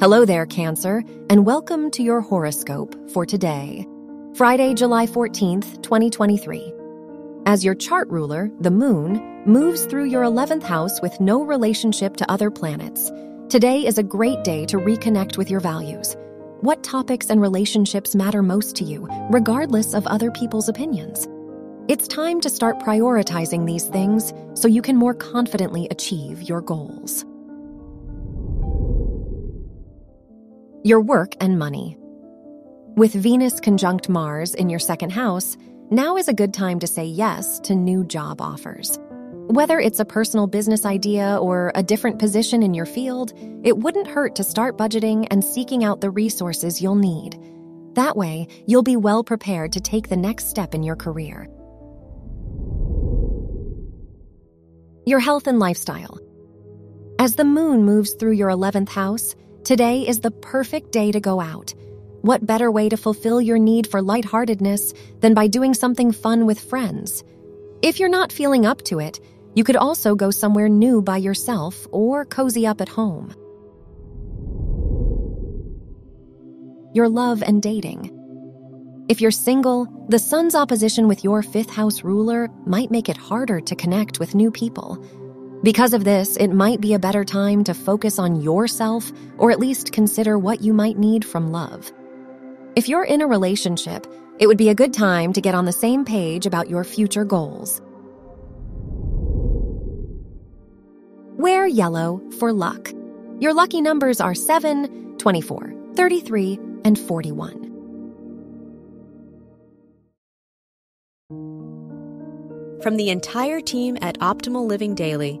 Hello there, Cancer, and welcome to your horoscope for today, Friday, July 14th, 2023. As your chart ruler, the moon, moves through your 11th house with no relationship to other planets, today is a great day to reconnect with your values. What topics and relationships matter most to you, regardless of other people's opinions? It's time to start prioritizing these things so you can more confidently achieve your goals. Your work and money. With Venus conjunct Mars in your second house, now is a good time to say yes to new job offers. Whether it's a personal business idea or a different position in your field, it wouldn't hurt to start budgeting and seeking out the resources you'll need. That way, you'll be well prepared to take the next step in your career. Your health and lifestyle. As the moon moves through your 11th house, Today is the perfect day to go out. What better way to fulfill your need for lightheartedness than by doing something fun with friends? If you're not feeling up to it, you could also go somewhere new by yourself or cozy up at home. Your love and dating. If you're single, the sun's opposition with your fifth house ruler might make it harder to connect with new people. Because of this, it might be a better time to focus on yourself or at least consider what you might need from love. If you're in a relationship, it would be a good time to get on the same page about your future goals. Wear yellow for luck. Your lucky numbers are 7, 24, 33, and 41. From the entire team at Optimal Living Daily,